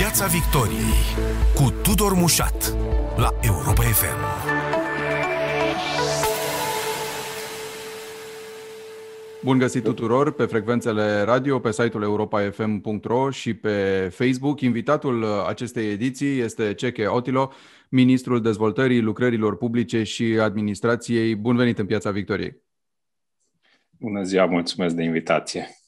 Piața Victoriei cu Tudor Mușat la Europa FM. Bun găsit tuturor pe frecvențele radio, pe site-ul europafm.ro și pe Facebook. Invitatul acestei ediții este Ceche Otilo, ministrul dezvoltării, lucrărilor publice și administrației. Bun venit în Piața Victoriei! Bună ziua, mulțumesc de invitație!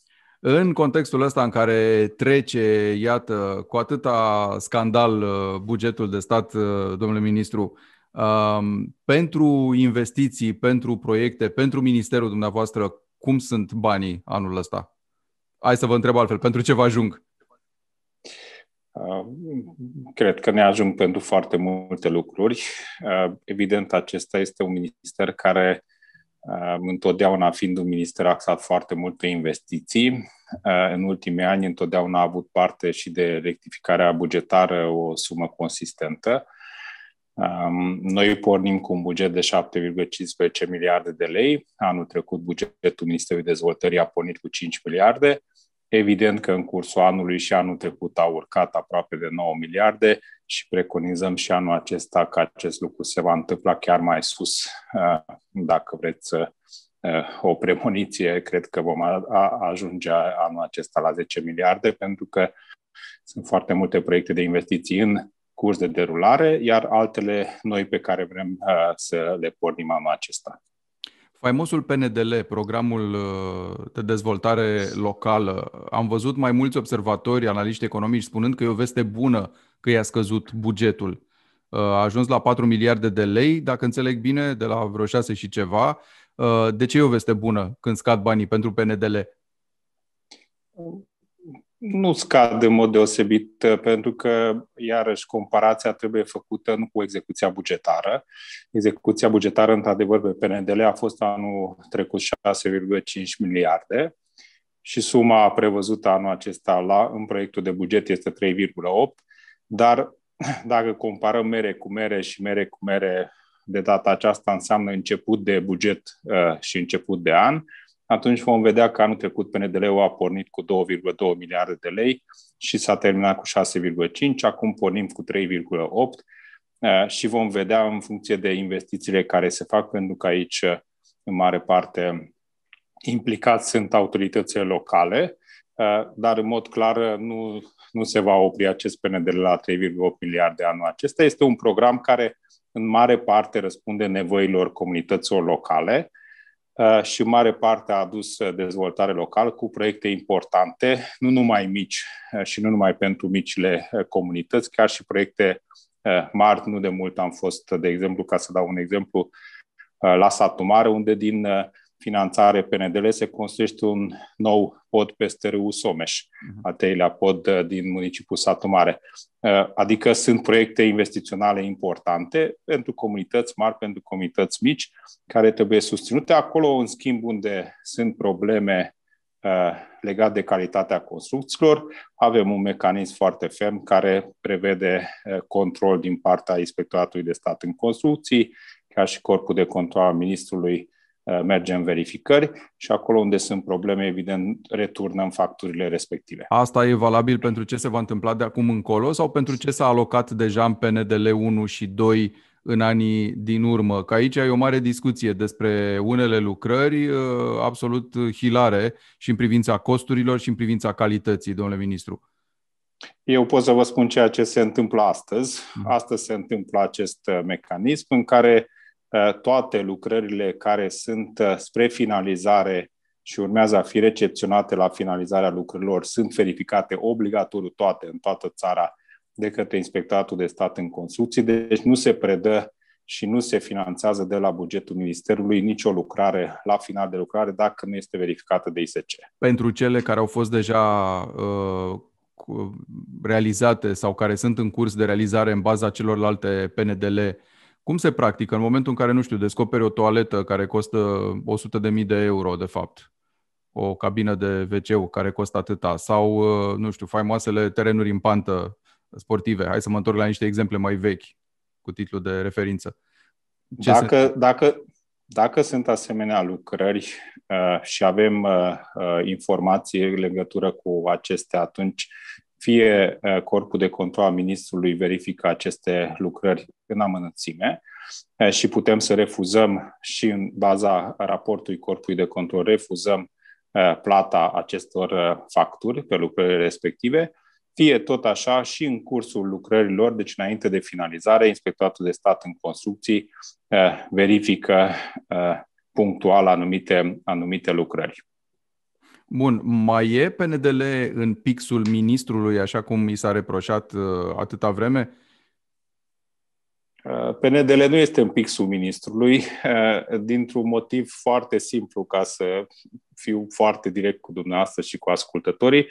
În contextul ăsta în care trece, iată, cu atâta scandal uh, bugetul de stat, uh, domnule ministru, um, pentru investiții, pentru proiecte, pentru ministerul dumneavoastră, cum sunt banii anul ăsta? Hai să vă întreb altfel, pentru ce vă ajung? Uh, cred că ne ajung pentru foarte multe lucruri. Evident, acesta este un minister care întotdeauna fiind un minister axat foarte mult pe investiții, în ultimii ani întotdeauna a avut parte și de rectificarea bugetară o sumă consistentă. Noi pornim cu un buget de 7,15 miliarde de lei. Anul trecut bugetul Ministerului Dezvoltării a pornit cu 5 miliarde. Evident că în cursul anului și anul trecut a urcat aproape de 9 miliarde și preconizăm și anul acesta că acest lucru se va întâmpla chiar mai sus, dacă vreți o premoniție, cred că vom ajunge anul acesta la 10 miliarde, pentru că sunt foarte multe proiecte de investiții în curs de derulare, iar altele noi pe care vrem să le pornim anul acesta. Faimosul PNDL, programul uh, de dezvoltare locală, am văzut mai mulți observatori, analiști economici, spunând că e o veste bună că i-a scăzut bugetul. Uh, a ajuns la 4 miliarde de lei, dacă înțeleg bine, de la vreo 6 și ceva. Uh, de ce e o veste bună când scad banii pentru PNDL? Nu scad în mod deosebit, uh, pentru că, iarăși, comparația trebuie făcută nu cu execuția bugetară. Execuția bugetară, într-adevăr, pe PNDL a fost anul trecut 6,5 miliarde și suma prevăzută anul acesta la, în proiectul de buget este 3,8, dar dacă comparăm mere cu mere și mere cu mere, de data aceasta înseamnă început de buget uh, și început de an, atunci vom vedea că anul trecut PNDL-ul a pornit cu 2,2 miliarde de lei și s-a terminat cu 6,5, acum pornim cu 3,8 uh, și vom vedea în funcție de investițiile care se fac, pentru că aici, uh, în mare parte, implicați sunt autoritățile locale, uh, dar în mod clar nu, nu se va opri acest PNDL la 3,8 miliarde anul acesta. Este un program care în mare parte răspunde nevoilor comunităților locale, Uh, și mare parte a adus uh, dezvoltare locală cu proiecte importante, nu numai mici uh, și nu numai pentru micile comunități, chiar și proiecte mari. Nu de mult am fost, de exemplu, ca să dau un exemplu, la Satu Mare, unde din finanțare PNDL se construiește un nou pod peste râul Someș, uh-huh. a treilea pod uh, din municipiul Satu Mare. Uh, adică sunt proiecte investiționale importante pentru comunități mari, pentru comunități mici, care trebuie susținute. Acolo, în schimb, unde sunt probleme uh, legate de calitatea construcțiilor, avem un mecanism foarte ferm care prevede control din partea Inspectoratului de Stat în construcții, ca și corpul de control al ministrului Uh, mergem în verificări și acolo unde sunt probleme, evident, returnăm facturile respective. Asta e valabil pentru ce se va întâmpla de acum încolo sau pentru ce s-a alocat deja în PNDL 1 și 2 în anii din urmă? Că aici e o mare discuție despre unele lucrări uh, absolut hilare și în privința costurilor și în privința calității, domnule ministru. Eu pot să vă spun ceea ce se întâmplă astăzi. Mm. Astăzi se întâmplă acest uh, mecanism în care Uh, toate lucrările care sunt uh, spre finalizare și urmează a fi recepționate la finalizarea lucrărilor sunt verificate obligatoriu toate în toată țara de către Inspectoratul de Stat în Construcții, deci nu se predă și nu se finanțează de la bugetul Ministerului nicio lucrare la final de lucrare dacă nu este verificată de ISC. Pentru cele care au fost deja uh, realizate sau care sunt în curs de realizare în baza celorlalte PNDL, cum se practică în momentul în care, nu știu, descoperi o toaletă care costă 100.000 de euro, de fapt, o cabină de wc care costă atâta, sau, uh, nu știu, faimoasele terenuri în pantă sportive. Hai să mă întorc la niște exemple mai vechi, cu titlu de referință. Ce dacă, se... dacă, dacă sunt asemenea lucrări uh, și avem uh, uh, informații în legătură cu acestea, atunci fie corpul de control al ministrului verifică aceste lucrări în amănățime și putem să refuzăm și în baza raportului corpului de control, refuzăm plata acestor facturi pe lucrările respective, fie tot așa și în cursul lucrărilor, deci înainte de finalizare, Inspectoratul de Stat în Construcții verifică punctual anumite, anumite lucrări. Bun, mai e PNDL în pixul ministrului, așa cum i s-a reproșat uh, atâta vreme? Uh, PNDL nu este în pixul ministrului, uh, dintr-un motiv foarte simplu, ca să fiu foarte direct cu dumneavoastră și cu ascultătorii.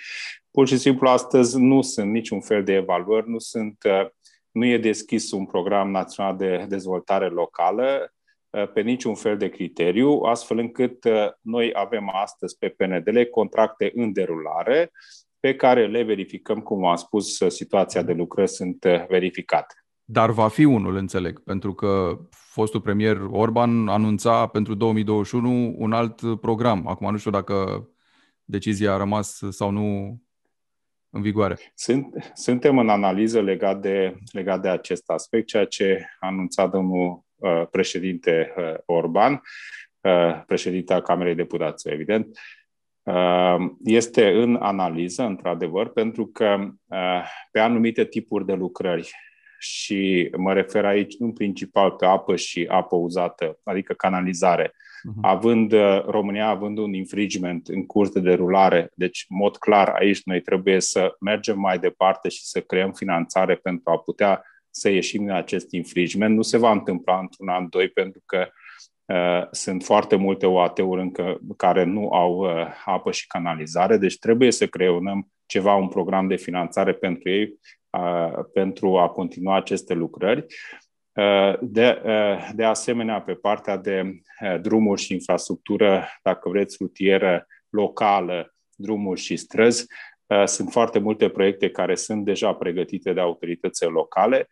Pur și simplu, astăzi nu sunt niciun fel de evaluări, nu, sunt, nu e deschis un program național de dezvoltare locală, Uh, pe niciun fel de criteriu, astfel încât uh, noi avem astăzi pe PNDL contracte în derulare pe care le verificăm, cum am spus, uh, situația de lucrări sunt verificate. Dar va fi unul, înțeleg, pentru că fostul premier Orban anunța pentru 2021 un alt program. Acum nu știu dacă decizia a rămas sau nu în vigoare. Sunt, suntem în analiză legat de, legat de acest aspect, ceea ce a anunțat domnul Uh, președinte uh, Orban, uh, președintea Camerei Deputaților, evident, este în analiză, într-adevăr, pentru că pe anumite tipuri de lucrări și mă refer aici în principal pe apă și apă uzată, adică canalizare, uh-huh. având România având un infringement în curs de derulare, deci în mod clar aici noi trebuie să mergem mai departe și să creăm finanțare pentru a putea să ieșim din acest infringement. Nu se va întâmpla într-un an, doi, pentru că uh, sunt foarte multe OAT-uri încă care nu au uh, apă și canalizare, deci trebuie să creionăm ceva, un program de finanțare pentru ei, uh, pentru a continua aceste lucrări. Uh, de, uh, de asemenea, pe partea de uh, drumuri și infrastructură, dacă vreți, rutieră locală, drumuri și străzi, Uh, sunt foarte multe proiecte care sunt deja pregătite de autoritățile locale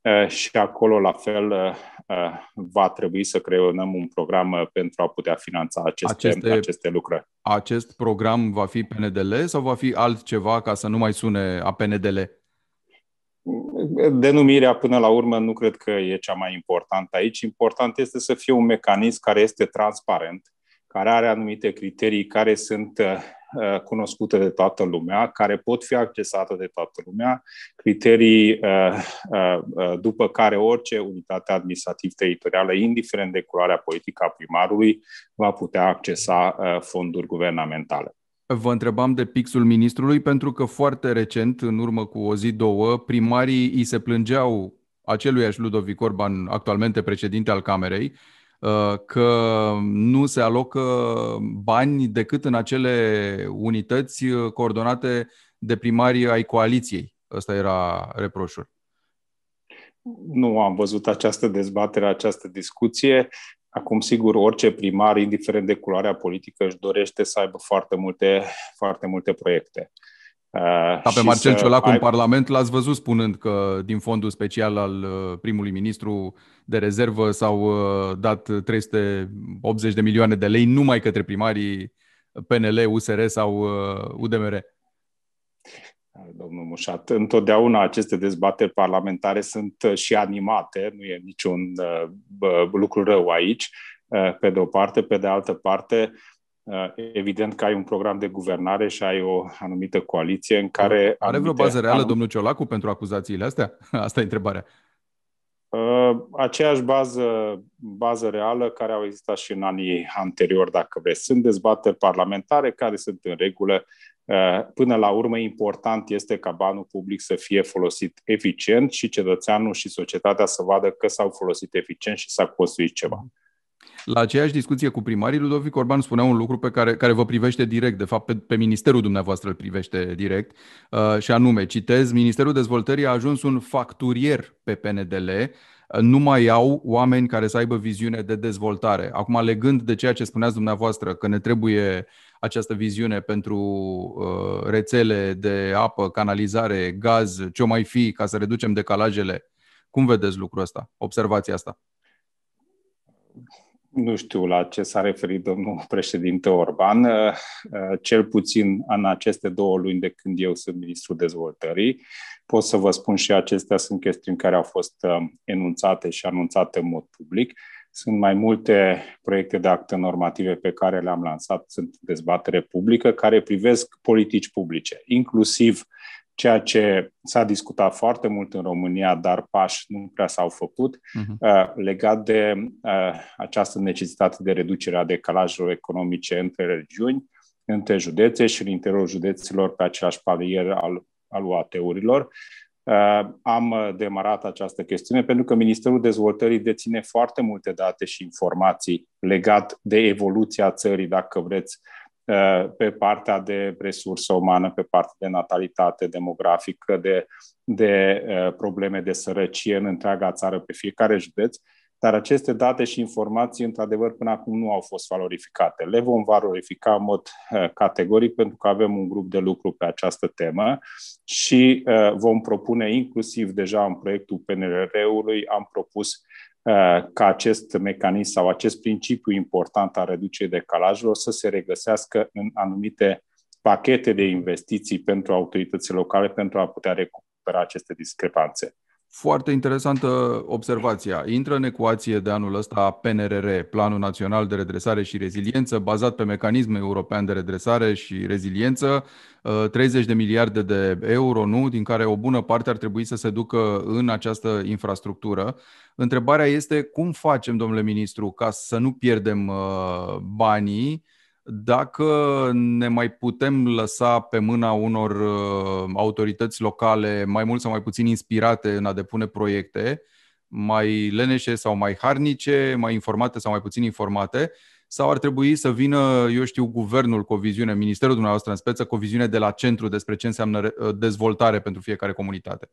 uh, și acolo, la fel, uh, va trebui să creionăm un program pentru a putea finanța aceste, aceste, aceste lucrări. Acest program va fi PNDL sau va fi altceva ca să nu mai sune a PNDL? Denumirea până la urmă nu cred că e cea mai importantă aici. Important este să fie un mecanism care este transparent, care are anumite criterii care sunt Uh, cunoscute de toată lumea, care pot fi accesate de toată lumea, criterii uh, uh, după care orice unitate administrativ-teritorială, indiferent de culoarea politică a primarului, va putea accesa fonduri guvernamentale. Vă întrebam de pixul ministrului pentru că foarte recent, în urmă cu o zi, două, primarii îi se plângeau aceluiași Ludovic Orban, actualmente președinte al Camerei, Uh, că nu se alocă bani decât în acele unități uh, coordonate de primarii ai coaliției. Ăsta era reproșul. Nu am văzut această dezbatere, această discuție. Acum, sigur, orice primar, indiferent de culoarea politică, își dorește să aibă foarte multe, foarte multe proiecte. Ca pe Marcel Ciolacu ai... în Parlament l-ați văzut spunând că din fondul special al uh, primului ministru de rezervă s-au uh, dat 380 de milioane de lei numai către primarii PNL, USR sau UDMR. Uh, domnul Mușat, întotdeauna aceste dezbateri parlamentare sunt și animate, nu e niciun lucru rău aici, pe de o parte, pe de altă parte, Uh, evident că ai un program de guvernare și ai o anumită coaliție în care... Are vreo bază reală, anum... domnul Ciolacu, pentru acuzațiile astea? Asta e întrebarea. Uh, aceeași bază, bază reală care au existat și în anii anteriori, dacă vreți. Sunt dezbateri parlamentare care sunt în regulă. Uh, până la urmă, important este ca banul public să fie folosit eficient și cetățeanul și societatea să vadă că s-au folosit eficient și s-a construit ceva. La aceeași discuție cu primarii, Ludovic Orban spunea un lucru pe care, care vă privește direct, de fapt pe, pe ministerul dumneavoastră îl privește direct, uh, și anume, citez, Ministerul Dezvoltării a ajuns un facturier pe PNDL, uh, nu mai au oameni care să aibă viziune de dezvoltare. Acum, legând de ceea ce spuneați dumneavoastră, că ne trebuie această viziune pentru uh, rețele de apă, canalizare, gaz, ce o mai fi, ca să reducem decalajele, cum vedeți lucrul ăsta, observația asta? Nu știu la ce s-a referit domnul președinte Orban, uh, uh, cel puțin în aceste două luni de când eu sunt ministrul dezvoltării. Pot să vă spun și acestea sunt chestiuni care au fost uh, enunțate și anunțate în mod public. Sunt mai multe proiecte de acte normative pe care le-am lansat, sunt dezbatere publică, care privesc politici publice, inclusiv uh, ceea ce s-a discutat foarte mult în România, dar pași nu prea s-au făcut, uh-huh. legat de uh, această necesitate de reducere a decalajelor economice între regiuni, între județe și în interiorul județelor pe același palier al, al UAT-urilor. Uh, am demarat această chestiune pentru că Ministerul Dezvoltării deține foarte multe date și informații legat de evoluția țării, dacă vreți, Uh, pe partea de resursă umană, pe partea de natalitate demografică, de, de uh, probleme de sărăcie în întreaga țară, pe fiecare județ, dar aceste date și informații, într-adevăr, până acum nu au fost valorificate. Le vom valorifica în mod uh, categoric pentru că avem un grup de lucru pe această temă și vom propune inclusiv deja în proiectul PNRR-ului, am propus Uh, ca acest mecanism sau acest principiu important al reducerii decalajelor să se regăsească în anumite pachete de investiții pentru autoritățile locale pentru a putea recupera aceste discrepanțe. Foarte interesantă observația. Intră în ecuație de anul ăsta PNRR, Planul Național de Redresare și Reziliență, bazat pe mecanismul european de redresare și reziliență, 30 uh, de miliarde de euro, nu, din care o bună parte ar trebui să se ducă în această infrastructură. Întrebarea este cum facem, domnule ministru, ca să nu pierdem uh, banii dacă ne mai putem lăsa pe mâna unor uh, autorități locale mai mult sau mai puțin inspirate în a depune proiecte, mai leneșe sau mai harnice, mai informate sau mai puțin informate, sau ar trebui să vină, eu știu, guvernul cu o viziune, ministerul dumneavoastră în speță, cu o viziune de la centru despre ce înseamnă uh, dezvoltare pentru fiecare comunitate?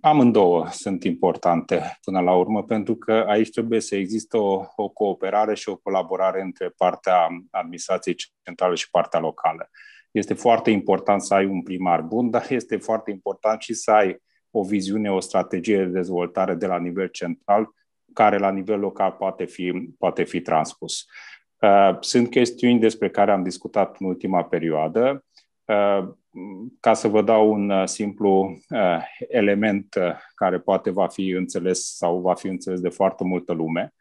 Amândouă sunt importante până la urmă, pentru că aici trebuie să există o, o cooperare și o colaborare între partea administrației centrale și partea locală. Este foarte important să ai un primar bun, dar este foarte important și să ai o viziune, o strategie de dezvoltare de la nivel central, care la nivel local poate fi, poate fi transpus. Uh, sunt chestiuni despre care am discutat în ultima perioadă. Uh, ca să vă dau un uh, simplu uh, element uh, care poate va fi înțeles sau va fi înțeles de foarte multă lume,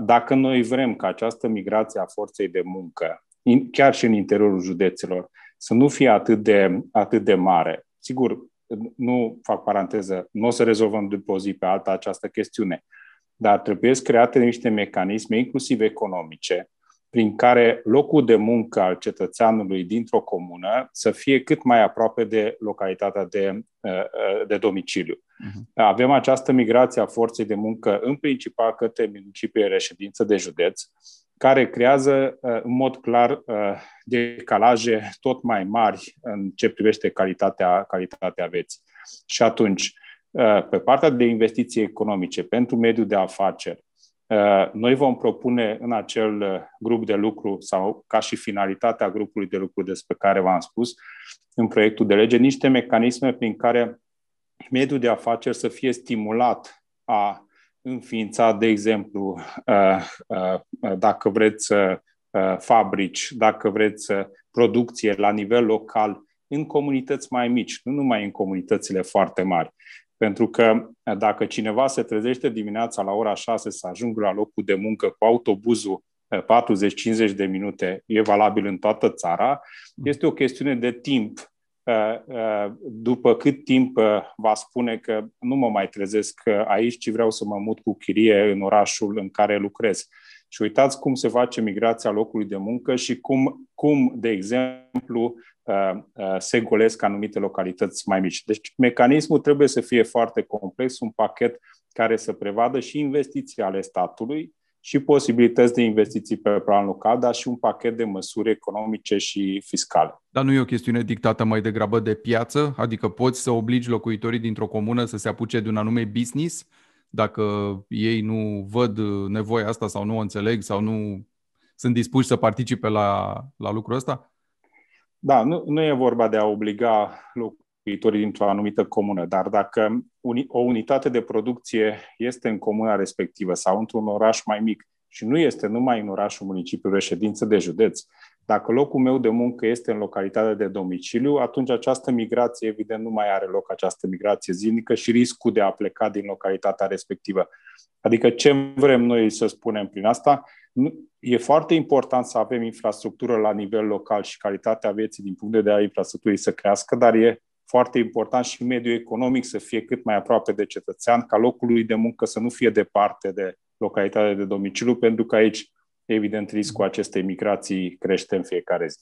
dacă noi vrem ca această migrație a forței de muncă, chiar și în interiorul județelor, să nu fie atât de, atât de mare, sigur, nu fac paranteză, nu o să rezolvăm de pe o zi pe alta această chestiune, dar trebuie create niște mecanisme, inclusiv economice, prin care locul de muncă al cetățeanului dintr-o comună să fie cât mai aproape de localitatea de, uh, de domiciliu. Uh-huh. Avem această migrație a forței de muncă în principal către municipii reședință de județ, care creează uh, în mod clar uh, decalaje tot mai mari în ce privește calitatea, calitatea vieții. Și atunci, pe partea de investiții economice pentru mediul de afaceri, Uh, noi vom propune în acel uh, grup de lucru sau ca și finalitatea grupului de lucru despre care v-am spus în proiectul de lege niște mecanisme prin care mediul de afaceri să fie stimulat a înființa, de exemplu, uh, dacă vreți fabrici, dacă vreți producție la nivel local în comunități mai mici, nu numai în comunitățile foarte mari. Pentru că dacă cineva se trezește dimineața la ora 6 să ajungă la locul de muncă cu autobuzul 40-50 de minute, e valabil în toată țara, este o chestiune de timp. După cât timp va spune că nu mă mai trezesc aici, ci vreau să mă mut cu chirie în orașul în care lucrez. Și uitați cum se face migrația locului de muncă și cum, cum de exemplu, Uh, uh, se golesc anumite localități mai mici. Deci mecanismul trebuie să fie foarte complex, un pachet care să prevadă și investiții ale statului și posibilități de investiții pe plan local, dar și un pachet de măsuri economice și fiscale. Dar nu e o chestiune dictată mai degrabă de piață? Adică poți să obligi locuitorii dintr-o comună să se apuce de un anume business dacă ei nu văd nevoia asta sau nu o înțeleg sau nu sunt dispuși să participe la, la lucrul ăsta? Da, nu, nu e vorba de a obliga locuitorii dintr-o anumită comună. Dar dacă o unitate de producție este în comuna respectivă sau într-un oraș mai mic și nu este numai în orașul municipiul reședință de județ, dacă locul meu de muncă este în localitatea de domiciliu, atunci această migrație, evident, nu mai are loc această migrație zilnică și riscul de a pleca din localitatea respectivă. Adică ce vrem noi să spunem prin asta? E foarte important să avem infrastructură la nivel local și calitatea vieții din punct de vedere a infrastructurii să crească, dar e foarte important și mediul economic să fie cât mai aproape de cetățean, ca locul lui de muncă să nu fie departe de localitatea de domiciliu, pentru că aici, evident, riscul acestei migrații crește în fiecare zi.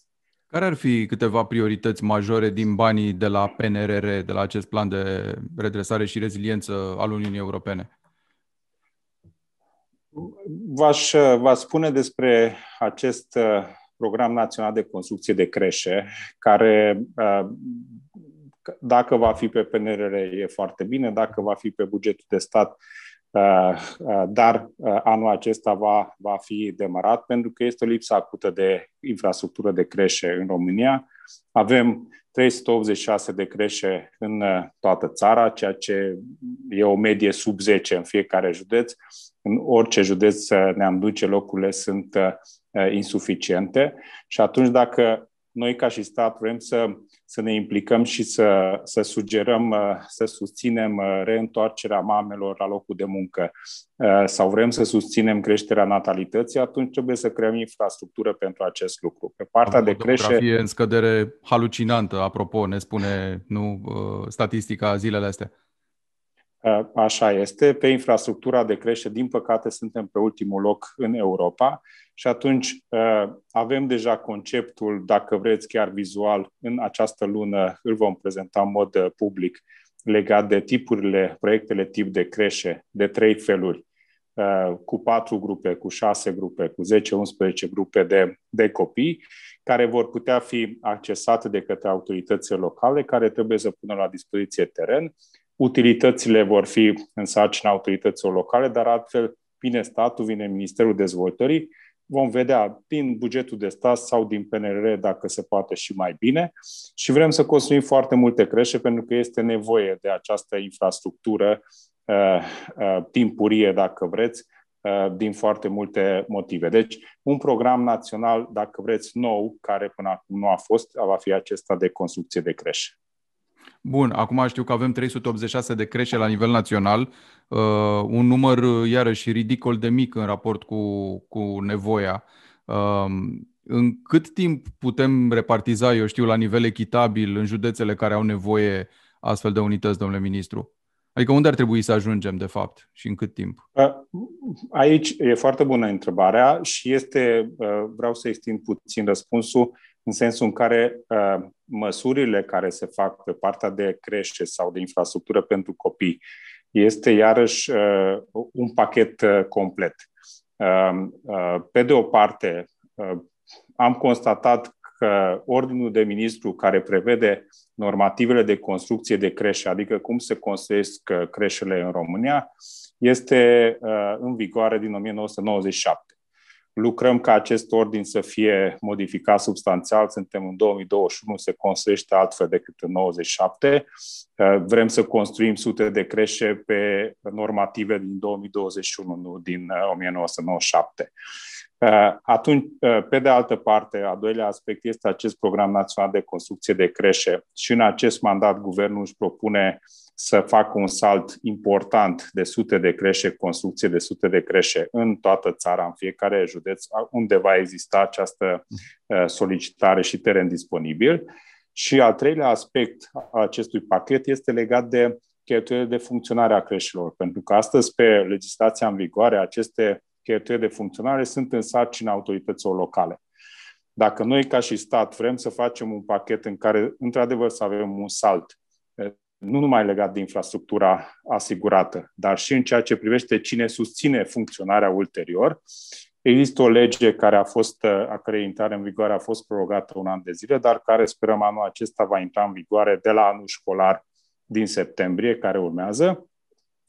Care ar fi câteva priorități majore din banii de la PNRR, de la acest plan de redresare și reziliență al Uniunii Europene? V-aș, v spune despre acest uh, program național de construcție de creșe, care uh, dacă va fi pe PNRR e foarte bine, dacă va fi pe bugetul de stat, uh, dar anul acesta va, va fi demarat pentru că este o lipsă acută de infrastructură de creșe în România. Avem 386 de creșe în toată țara, ceea ce e o medie sub 10 în fiecare județ în orice județ ne-am duce, locurile sunt uh, insuficiente și atunci dacă noi ca și stat vrem să, să ne implicăm și să, să sugerăm, uh, să susținem uh, reîntoarcerea mamelor la locul de muncă sau vrem să susținem creșterea natalității, atunci trebuie să creăm infrastructură pentru acest lucru. Pe partea de creștere... în scădere halucinantă, apropo, ne spune nu statistica zilele astea. Așa este. Pe infrastructura de crește, din păcate, suntem pe ultimul loc în Europa și atunci avem deja conceptul, dacă vreți chiar vizual, în această lună îl vom prezenta în mod public legat de tipurile, proiectele tip de creșe, de trei feluri, cu patru grupe, cu șase grupe, cu 10-11 grupe de, de copii, care vor putea fi accesate de către autoritățile locale, care trebuie să pună la dispoziție teren, utilitățile vor fi în sarcina autorităților locale, dar altfel vine statul, vine Ministerul Dezvoltării, vom vedea din bugetul de stat sau din PNR dacă se poate și mai bine și vrem să construim foarte multe creșe pentru că este nevoie de această infrastructură uh, uh, timpurie, dacă vreți, uh, din foarte multe motive. Deci, un program național, dacă vreți, nou, care până acum nu a fost, va fi acesta de construcție de creșe. Bun, acum știu că avem 386 de creșe la nivel național, uh, un număr uh, iarăși ridicol de mic în raport cu, cu nevoia. Uh, în cât timp putem repartiza, eu știu, la nivel echitabil în județele care au nevoie astfel de unități, domnule ministru? Adică unde ar trebui să ajungem, de fapt, și în cât timp? Uh, aici e foarte bună întrebarea și este, uh, vreau să extind puțin răspunsul, în sensul în care uh, măsurile care se fac pe partea de crește sau de infrastructură pentru copii este iarăși uh, un pachet uh, complet. Uh, uh, pe de o parte, uh, am constatat că ordinul de ministru care prevede normativele de construcție de creșe, adică cum se construiesc uh, creșele în România, este uh, în vigoare din 1997 lucrăm ca acest ordin să fie modificat substanțial. Suntem în 2021, se construiește altfel decât în 97. Uh, vrem să construim sute de creșe pe normative din 2021, nu din 1997. Uh, uh, atunci, pe de altă parte, a doilea aspect este acest program național de construcție de creșe și în acest mandat guvernul își propune uh, să facă un salt important de sute de creșe, construcție de sute de creșe în toată țara, în fiecare județ, unde va exista această uh, solicitare și teren disponibil. Și al treilea aspect al acestui pachet este legat de cheltuielile de funcționare a creșelor, pentru că astăzi pe legislația în vigoare aceste cheltuieli de funcționare sunt în sarcina autorităților locale. Dacă noi ca și stat vrem să facem un pachet în care într-adevăr să avem un salt nu numai legat de infrastructura asigurată, dar și în ceea ce privește cine susține funcționarea ulterior. Există o lege care a fost, a cărei intrare în vigoare a fost prorogată un an de zile, dar care sperăm anul acesta va intra în vigoare de la anul școlar din septembrie, care urmează,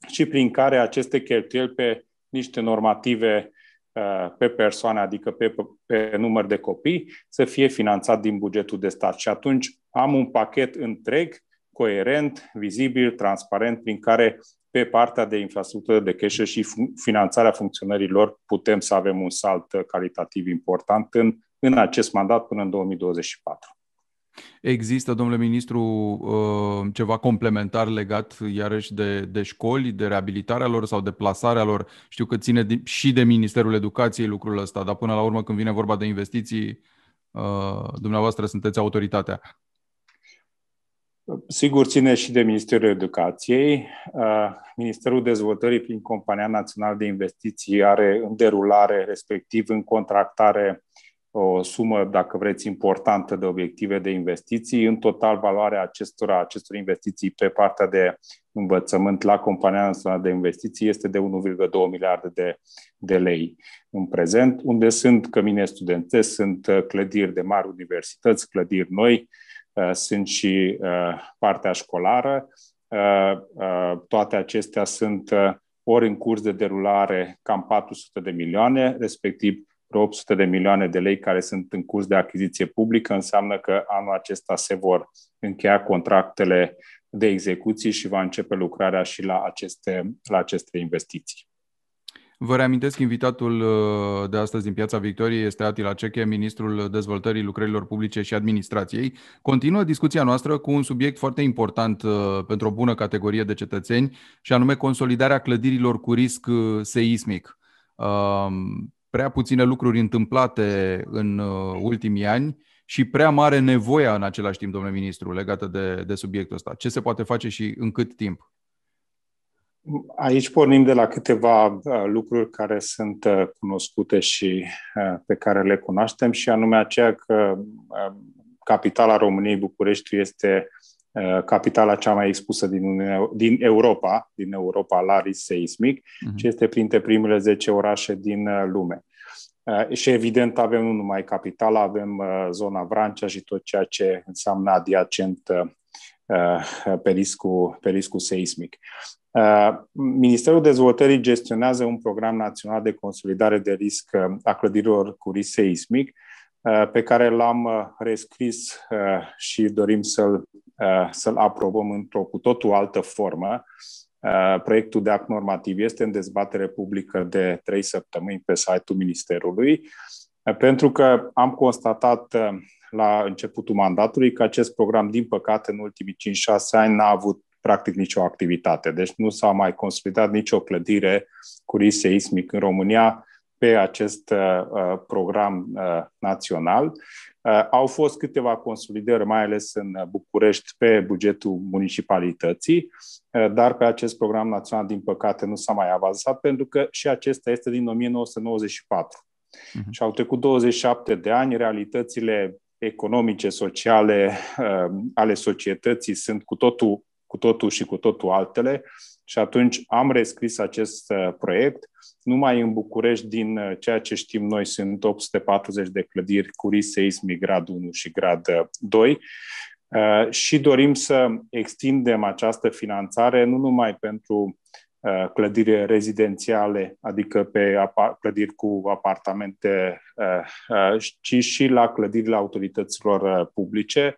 și prin care aceste cheltuieli pe niște normative uh, pe persoane, adică pe, pe număr de copii, să fie finanțat din bugetul de stat. Și atunci am un pachet întreg coerent, vizibil, transparent, prin care pe partea de infrastructură de cash și finanțarea funcționărilor putem să avem un salt calitativ important în, în acest mandat până în 2024. Există, domnule ministru, uh, ceva complementar legat iarăși de, de școli, de reabilitarea lor sau de plasarea lor? Știu că ține și de Ministerul Educației lucrul ăsta, dar până la urmă când vine vorba de investiții, uh, dumneavoastră sunteți autoritatea. Sigur, ține și de Ministerul Educației. Uh, Ministerul Dezvoltării prin Compania Națională de Investiții are în derulare, respectiv în contractare, o sumă, dacă vreți, importantă de obiective de investiții. În total, valoarea acestora, acestor investiții pe partea de învățământ la Compania Națională de Investiții este de 1,2 miliarde de, de lei în prezent, unde sunt cămine studențe, sunt clădiri de mari universități, clădiri noi, uh, sunt și uh, partea școlară. Uh, toate acestea sunt ori în curs de derulare cam 400 de milioane, respectiv 800 de milioane de lei care sunt în curs de achiziție publică, înseamnă că anul acesta se vor încheia contractele de execuții și va începe lucrarea și la aceste, la aceste investiții. Vă reamintesc, invitatul uh, de astăzi din Piața Victoriei este Atila Ceche, ministrul dezvoltării lucrărilor publice și administrației. Continuă discuția noastră cu un subiect foarte important uh, pentru o bună categorie de cetățeni, și anume consolidarea clădirilor cu risc uh, seismic prea puține lucruri întâmplate în uh, ultimii ani și prea mare nevoia în același timp, domnule ministru, legată de, de subiectul ăsta. Ce se poate face și în cât timp? Aici pornim de la câteva uh, lucruri care sunt uh, cunoscute și pe care le cunoaștem și anume aceea că capitala României, București, este Uh, capitala cea mai expusă din, din Europa, din Europa la risc seismic, uh-huh. ce este printre primele 10 orașe din uh, lume. Uh, și evident avem nu numai capitala, avem zona Vrancea și tot ceea ce înseamnă adiacent pe riscul, pe riscul seismic. Ministerul Dezvoltării gestionează un program național de consolidare de risc a clădirilor cu risc seismic, pe care l-am rescris și dorim să-l Uh, să-l aprobăm într-o cu totul altă formă. Uh, proiectul de act normativ este în dezbatere publică de trei săptămâni pe site-ul Ministerului, uh, pentru că am constatat la începutul mandatului că acest program, din păcate, în ultimii 5-6 ani n-a avut practic nicio activitate. Deci nu s-a mai consolidat nicio clădire cu risc seismic în România pe acest uh, program uh, național. Uh, au fost câteva consolidări, mai ales în București, pe bugetul municipalității, uh, dar pe acest program național, din păcate, nu s-a mai avansat, pentru că și acesta este din 1994. Uh-huh. Mhm. Și au trecut 27 de ani, realitățile economice, sociale uh, ale societății sunt cu totul, cu totul și cu totul altele și atunci am rescris acest uh, proiect. Numai în București, din uh, ceea ce știm noi, sunt 840 de clădiri cu risc seismic grad 1 și grad 2 uh, și dorim să extindem această finanțare nu numai pentru clădiri rezidențiale, adică pe clădiri cu apartamente, ci și la clădirile autorităților publice,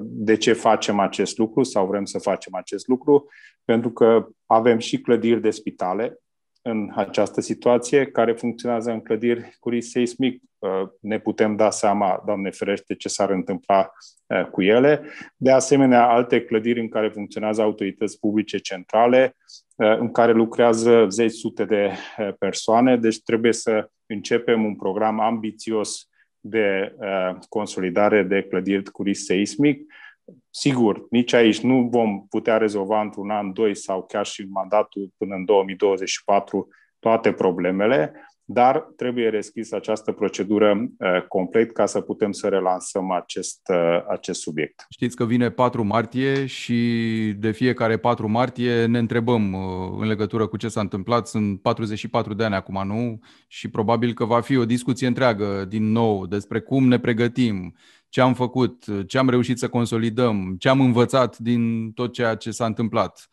de ce facem acest lucru sau vrem să facem acest lucru? Pentru că avem și clădiri de spitale în această situație care funcționează în clădiri cu risc seismic. Ne putem da seama, Doamne ferește, ce s-ar întâmpla cu ele. De asemenea, alte clădiri în care funcționează autorități publice centrale, în care lucrează zeci sute de persoane, deci trebuie să începem un program ambițios de uh, consolidare de clădiri cu risc seismic. Sigur, nici aici nu vom putea rezolva într-un an, doi sau chiar și în mandatul până în 2024 toate problemele, dar trebuie reschis această procedură uh, complet ca să putem să relansăm acest, uh, acest subiect. Știți că vine 4 martie și de fiecare 4 martie ne întrebăm uh, în legătură cu ce s-a întâmplat. Sunt 44 de ani acum, nu? Și probabil că va fi o discuție întreagă din nou despre cum ne pregătim, ce am făcut, ce am reușit să consolidăm, ce am învățat din tot ceea ce s-a întâmplat.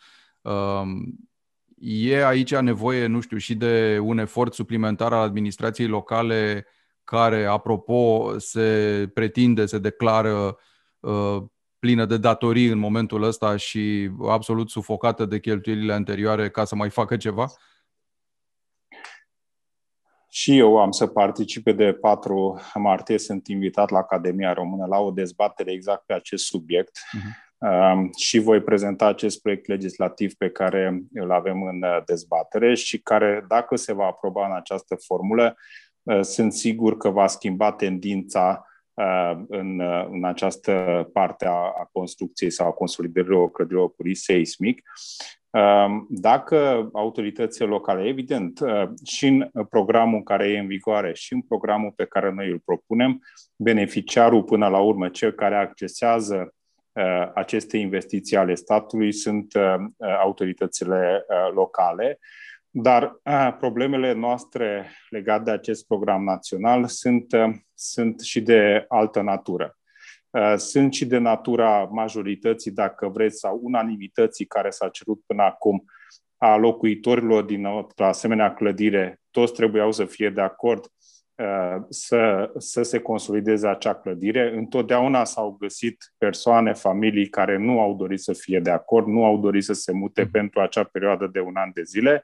Um, E aici nevoie, nu știu, și de un efort suplimentar al administrației locale care, apropo, se pretinde, se declară uh, plină de datorii în momentul ăsta și absolut sufocată de cheltuielile anterioare ca să mai facă ceva? Și eu am să participe de 4 martie, sunt invitat la Academia Română la o dezbatere exact pe acest subiect uh-huh. Și voi prezenta acest proiect legislativ pe care îl avem în uh, dezbatere și care, dacă se va aproba în această formulă, uh, sunt sigur că va schimba tendința uh, în, în această parte a, a construcției sau a consolidării clădirilor cu risc seismic. Ehm, dacă autoritățile locale, evident, eh, și în programul care e în vigoare și în programul pe care noi îl propunem, beneficiarul până la urmă, cel care accesează eh, aceste investiții ale statului sunt eh, autoritățile locale, dar problemele noastre legate de acest program național sunt, sunt și de altă natură. Uh, sunt și de natura majorității, dacă vreți, sau unanimității care s-a cerut până acum a locuitorilor din o asemenea clădire. Toți trebuiau să fie de acord uh, să, să se consolideze acea clădire. Întotdeauna s-au găsit persoane, familii care nu au dorit să fie de acord, nu au dorit să se mute mm. pentru acea perioadă de un an de zile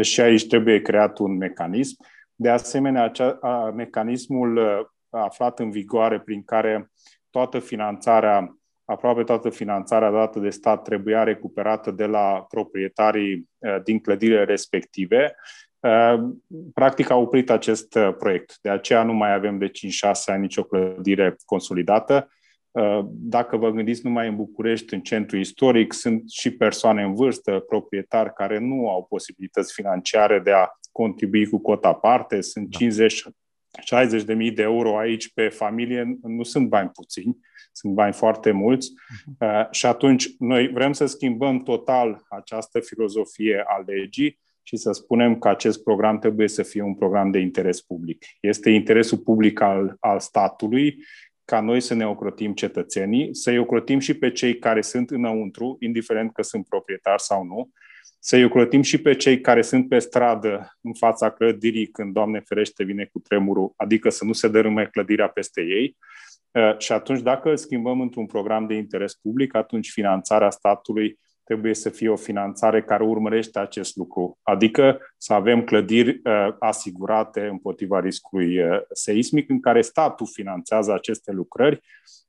și aici trebuie creat un mecanism. De asemenea, acea, a, mecanismul uh, aflat în vigoare prin care toată finanțarea, aproape toată finanțarea dată de stat trebuia recuperată de la proprietarii uh, din clădirile respective. Uh, practic a oprit acest uh, proiect. De aceea nu mai avem de 5-6 ani nicio clădire consolidată. Dacă vă gândiți numai în București, în centru istoric, sunt și persoane în vârstă, proprietari care nu au posibilități financiare de a contribui cu cota parte, sunt da. 50 60.000 de euro aici pe familie nu sunt bani puțini, sunt bani foarte mulți uh, și atunci noi vrem să schimbăm total această filozofie a legii și să spunem că acest program trebuie să fie un program de interes public. Este interesul public al, al statului ca noi să ne ocrotim cetățenii, să-i ocrotim și pe cei care sunt înăuntru, indiferent că sunt proprietari sau nu, să-i ocrotim și pe cei care sunt pe stradă în fața clădirii când, Doamne ferește, vine cu tremurul, adică să nu se dărâme clădirea peste ei. Uh, și atunci, dacă îl schimbăm într-un program de interes public, atunci finanțarea statului trebuie să fie o finanțare care urmărește acest lucru, adică să avem clădiri uh, asigurate împotriva riscului uh, seismic, în care statul finanțează aceste lucrări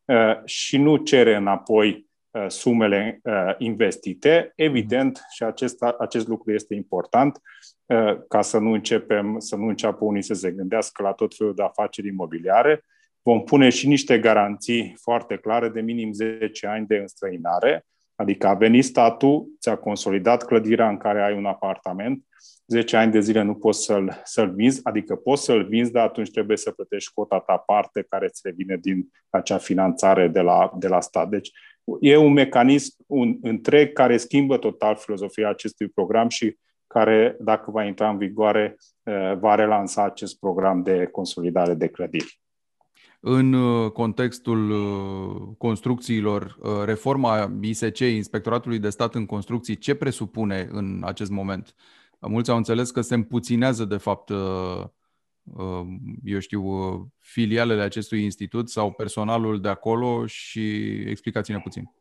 uh, și nu cere înapoi Uh, sumele uh, investite. Evident, și acest, acest lucru este important, uh, ca să nu începem, să nu înceapă unii să se gândească la tot felul de afaceri imobiliare, vom pune și niște garanții foarte clare de minim 10 ani de înstrăinare, adică a venit statul, ți-a consolidat clădirea în care ai un apartament, 10 ani de zile nu poți să-l, să-l vinzi, adică poți să-l vinzi, dar atunci trebuie să plătești cota ta parte care îți revine din acea finanțare de la, de la stat. Deci e un mecanism un, întreg care schimbă total filozofia acestui program și care, dacă va intra în vigoare, uh, va relansa acest program de consolidare de clădiri. În uh, contextul uh, construcțiilor, reforma ISC, Inspectoratului de Stat în Construcții, ce presupune în acest moment? Mulți au înțeles că se împuținează, de fapt, Um, eu știu, uh, filialele acestui institut sau personalul de acolo și explicați-ne puțin.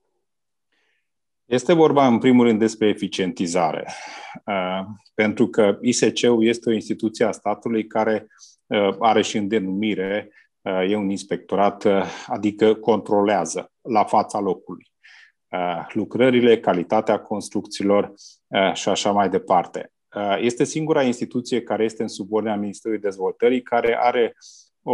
Este vorba, în primul rând, despre eficientizare. Uh, pentru că ISC-ul este o instituție a statului care uh, are și în denumire, e un inspectorat, adică controlează la fața locului lucrările, calitatea construcțiilor și așa mai departe. Uh, este singura instituție care este în subordinea Ministerului Dezvoltării care are o,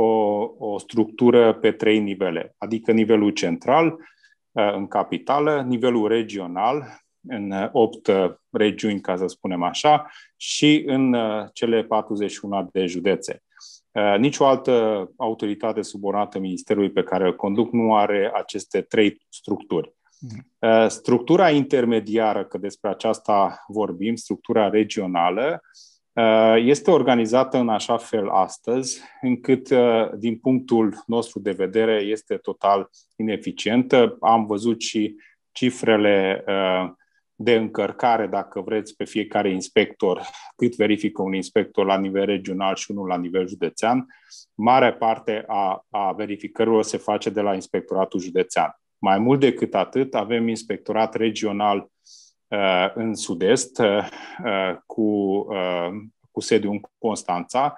o structură pe trei nivele, adică nivelul central uh, în capitală, nivelul regional în opt uh, regiuni, ca să spunem așa, și în cele 41 de județe. Nici o altă autoritate subordonată Ministerului pe care îl conduc nu are aceste trei structuri. Uh, structura intermediară, că despre aceasta vorbim, structura regională, uh, este organizată în așa fel astăzi, încât, uh, din punctul nostru de vedere, este total ineficientă. Am văzut și cifrele de încărcare, dacă vreți, pe fiecare inspector, cât verifică un inspector la nivel regional și unul la nivel județean. Mare parte a, a verificărilor se face de la inspectoratul județean. Mai mult decât atât, avem inspectorat regional uh, în sud-est uh, cu, uh, cu sediu în Constanța,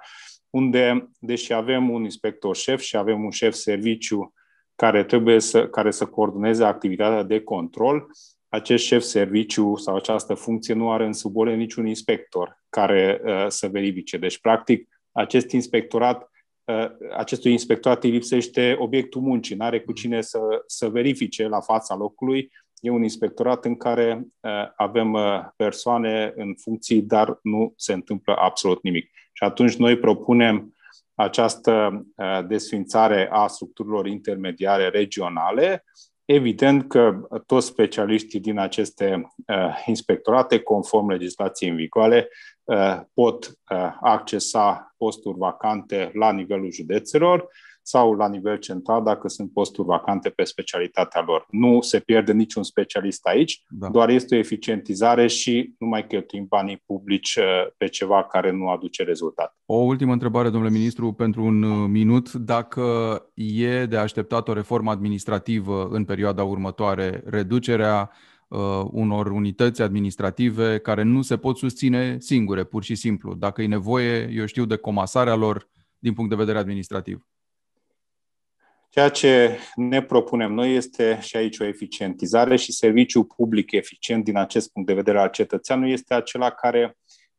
unde, deși avem un inspector șef și avem un șef serviciu care trebuie să, care să coordoneze activitatea de control, acest șef serviciu sau această funcție nu are în subole niciun inspector care uh, să verifice. Deci, practic, acest inspectorat uh, acestui inspectorat îi lipsește obiectul muncii, nu are cu cine să, să verifice la fața locului. E un inspectorat în care uh, avem uh, persoane în funcții, dar nu se întâmplă absolut nimic. Și atunci noi propunem această uh, desfințare a structurilor intermediare regionale, Evident că toți specialiștii din aceste uh, inspectorate, conform legislației în vigoare, uh, pot uh, accesa posturi vacante la nivelul județelor sau la nivel central dacă sunt posturi vacante pe specialitatea lor. Nu se pierde niciun specialist aici, da. doar este o eficientizare și nu mai cheltuim banii publici uh, pe ceva care nu aduce rezultat. O ultimă întrebare, domnule ministru, pentru un uh, minut. Dacă e de așteptat o reformă administrativă în perioada următoare, reducerea uh, unor unități administrative care nu se pot susține singure, pur și simplu. Dacă e nevoie, eu știu, de comasarea lor din punct de vedere administrativ. Ceea ce ne propunem noi este și aici o eficientizare și serviciul public eficient din acest punct de vedere al cetățeanului este acela care,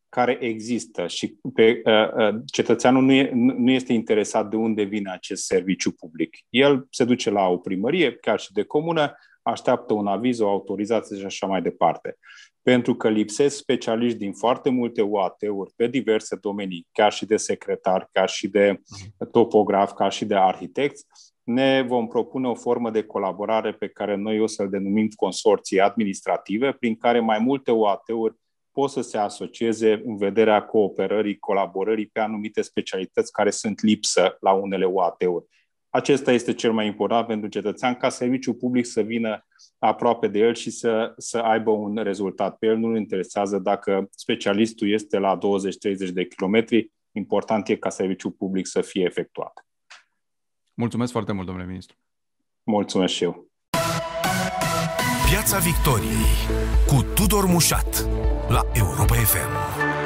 care există și pe, uh, uh, cetățeanul nu, e, nu este interesat de unde vine acest serviciu public. El se duce la o primărie, chiar și de comună, așteaptă un aviz, o autorizație și așa mai departe. Pentru că lipsesc specialiști din foarte multe UAT-uri pe diverse domenii, chiar și de secretar, chiar și de mhm. topograf, chiar și de arhitecți, ne vom propune o formă de colaborare pe care noi o să-l denumim consorții administrative, prin care mai multe OAT-uri pot să se asocieze în vederea cooperării, colaborării pe anumite specialități care sunt lipsă la unele OAT-uri. Acesta este cel mai important pentru cetățean, ca serviciul public să vină aproape de el și să, să aibă un rezultat. Pe el nu-l interesează dacă specialistul este la 20-30 de kilometri, important e ca serviciul public să fie efectuat. Mulțumesc foarte mult, domnule ministru. Mulțumesc și eu. Piața Victoriei cu Tudor Mușat la Europa FM.